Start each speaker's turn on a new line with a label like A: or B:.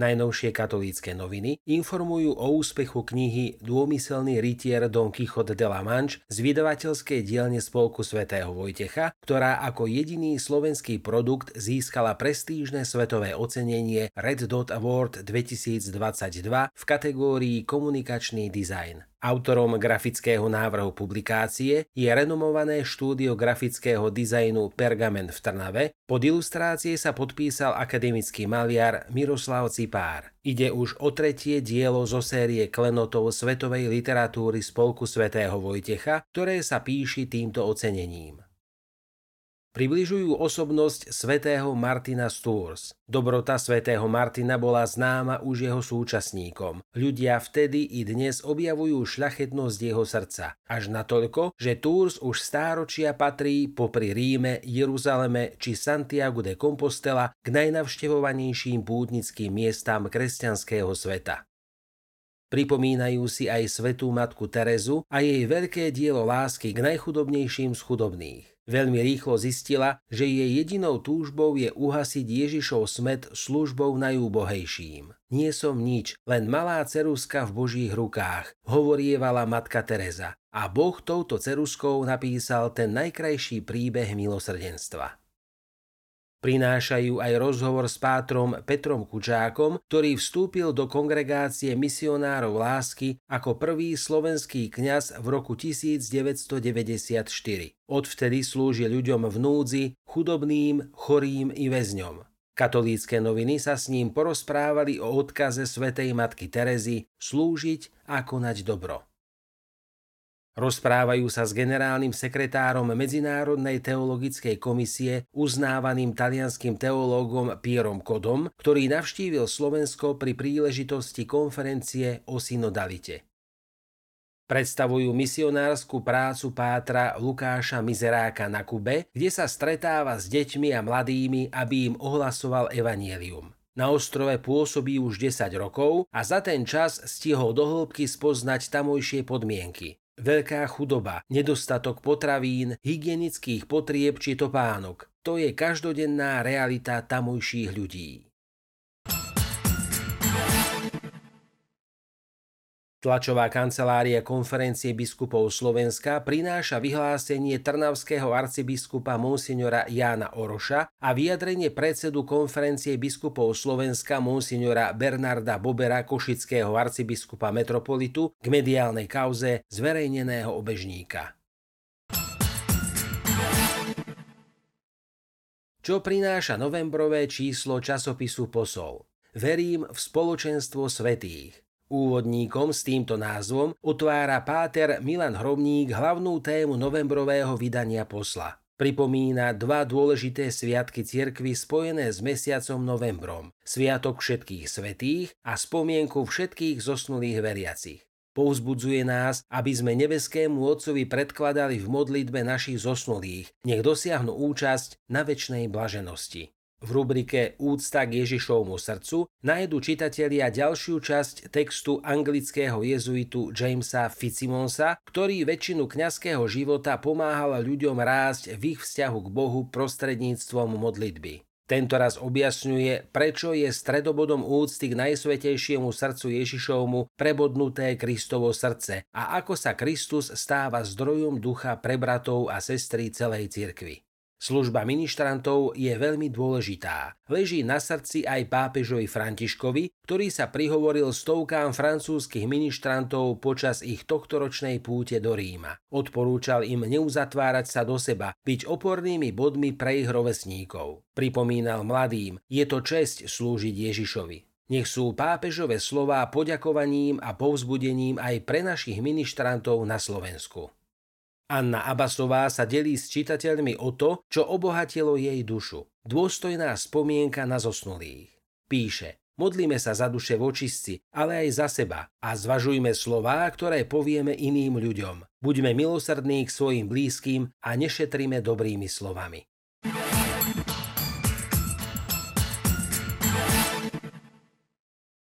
A: Najnovšie katolícke noviny informujú o úspechu knihy Dômyselný rytier Don Quixote de la Manche z vydavateľskej dielne Spolku svätého Vojtecha, ktorá ako jediný slovenský produkt získala prestížne svetové ocenenie Red Dot Award 2022 v kategórii komunikačný dizajn. Autorom grafického návrhu publikácie je renomované štúdio grafického dizajnu Pergament v Trnave. Pod ilustrácie sa podpísal akademický maliar Miroslav Cipár. Ide už o tretie dielo zo série klenotov svetovej literatúry Spolku svätého Vojtecha, ktoré sa píši týmto ocenením. Približujú osobnosť svätého Martina Tours. Dobrota svätého Martina bola známa už jeho súčasníkom. Ľudia vtedy i dnes objavujú šľachetnosť jeho srdca. Až natoľko, že Tours už stáročia patrí popri Ríme, Jeruzaleme či Santiago de Compostela k najnavštevovanejším pútnickým miestam kresťanského sveta. Pripomínajú si aj svetú matku Terezu a jej veľké dielo lásky k najchudobnejším z chudobných. Veľmi rýchlo zistila, že jej jedinou túžbou je uhasiť Ježišov smet službou najúbohejším. Nie som nič, len malá ceruska v Božích rukách, hovorievala matka Teresa. A Boh touto ceruskou napísal ten najkrajší príbeh milosrdenstva. Prinášajú aj rozhovor s pátrom Petrom Kučákom, ktorý vstúpil do kongregácie misionárov lásky ako prvý slovenský kňaz v roku 1994. Odvtedy slúži ľuďom v núdzi, chudobným, chorým i väzňom. Katolícke noviny sa s ním porozprávali o odkaze svätej matky Terezy slúžiť a konať dobro. Rozprávajú sa s generálnym sekretárom Medzinárodnej teologickej komisie, uznávaným talianským teológom Pierom Kodom, ktorý navštívil Slovensko pri príležitosti konferencie o synodalite. Predstavujú misionárskú prácu pátra Lukáša Mizeráka na Kube, kde sa stretáva s deťmi a mladými, aby im ohlasoval evanielium. Na ostrove pôsobí už 10 rokov a za ten čas stihol dohlbky spoznať tamojšie podmienky. Veľká chudoba, nedostatok potravín, hygienických potrieb či topánok. To je každodenná realita tamojších ľudí. Tlačová kancelária konferencie biskupov Slovenska prináša vyhlásenie trnavského arcibiskupa monsignora Jána Oroša a vyjadrenie predsedu konferencie biskupov Slovenska monsignora Bernarda Bobera košického arcibiskupa metropolitu k mediálnej kauze zverejneného obežníka. Čo prináša novembrové číslo časopisu Posol? Verím v spoločenstvo svetých. Úvodníkom s týmto názvom otvára páter Milan Hromník hlavnú tému novembrového vydania posla. Pripomína dva dôležité sviatky cirkvy spojené s mesiacom novembrom. Sviatok všetkých svetých a spomienku všetkých zosnulých veriacich. Povzbudzuje nás, aby sme nebeskému Otcovi predkladali v modlitbe našich zosnulých, nech dosiahnu účasť na väčšnej blaženosti. V rubrike Úcta k Ježišovmu srdcu nájdu čitatelia ďalšiu časť textu anglického jezuitu Jamesa Fitzsimonsa, ktorý väčšinu kňazského života pomáhal ľuďom rásť v ich vzťahu k Bohu prostredníctvom modlitby. Tento raz objasňuje, prečo je stredobodom úcty k najsvetejšiemu srdcu Ježišovmu prebodnuté Kristovo srdce a ako sa Kristus stáva zdrojom ducha pre bratov a sestry celej cirkvi. Služba ministrantov je veľmi dôležitá. Leží na srdci aj pápežovi Františkovi, ktorý sa prihovoril stovkám francúzskych ministrantov počas ich tohtoročnej púte do Ríma. Odporúčal im neuzatvárať sa do seba, byť opornými bodmi pre ich rovesníkov. Pripomínal mladým, je to česť slúžiť Ježišovi. Nech sú pápežové slová poďakovaním a povzbudením aj pre našich ministrantov na Slovensku. Anna Abasová sa delí s čitateľmi o to, čo obohatilo jej dušu. Dôstojná spomienka na zosnulých. Píše, modlíme sa za duše vočistci, ale aj za seba a zvažujme slová, ktoré povieme iným ľuďom. Buďme milosrdní k svojim blízkym a nešetríme dobrými slovami.